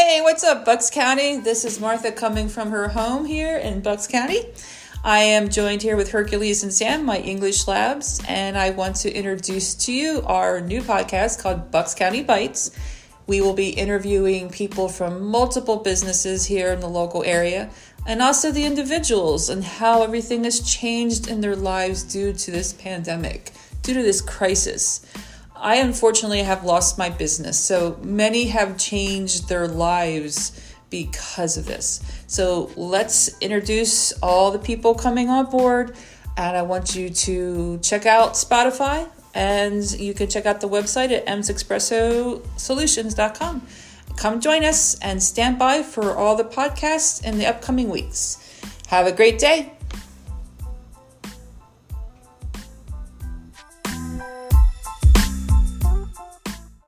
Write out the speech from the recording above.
Hey, what's up, Bucks County? This is Martha coming from her home here in Bucks County. I am joined here with Hercules and Sam, my English labs, and I want to introduce to you our new podcast called Bucks County Bites. We will be interviewing people from multiple businesses here in the local area and also the individuals and how everything has changed in their lives due to this pandemic, due to this crisis. I unfortunately have lost my business. So many have changed their lives because of this. So let's introduce all the people coming on board. And I want you to check out Spotify and you can check out the website at emsexpressosolutions.com. Come join us and stand by for all the podcasts in the upcoming weeks. Have a great day.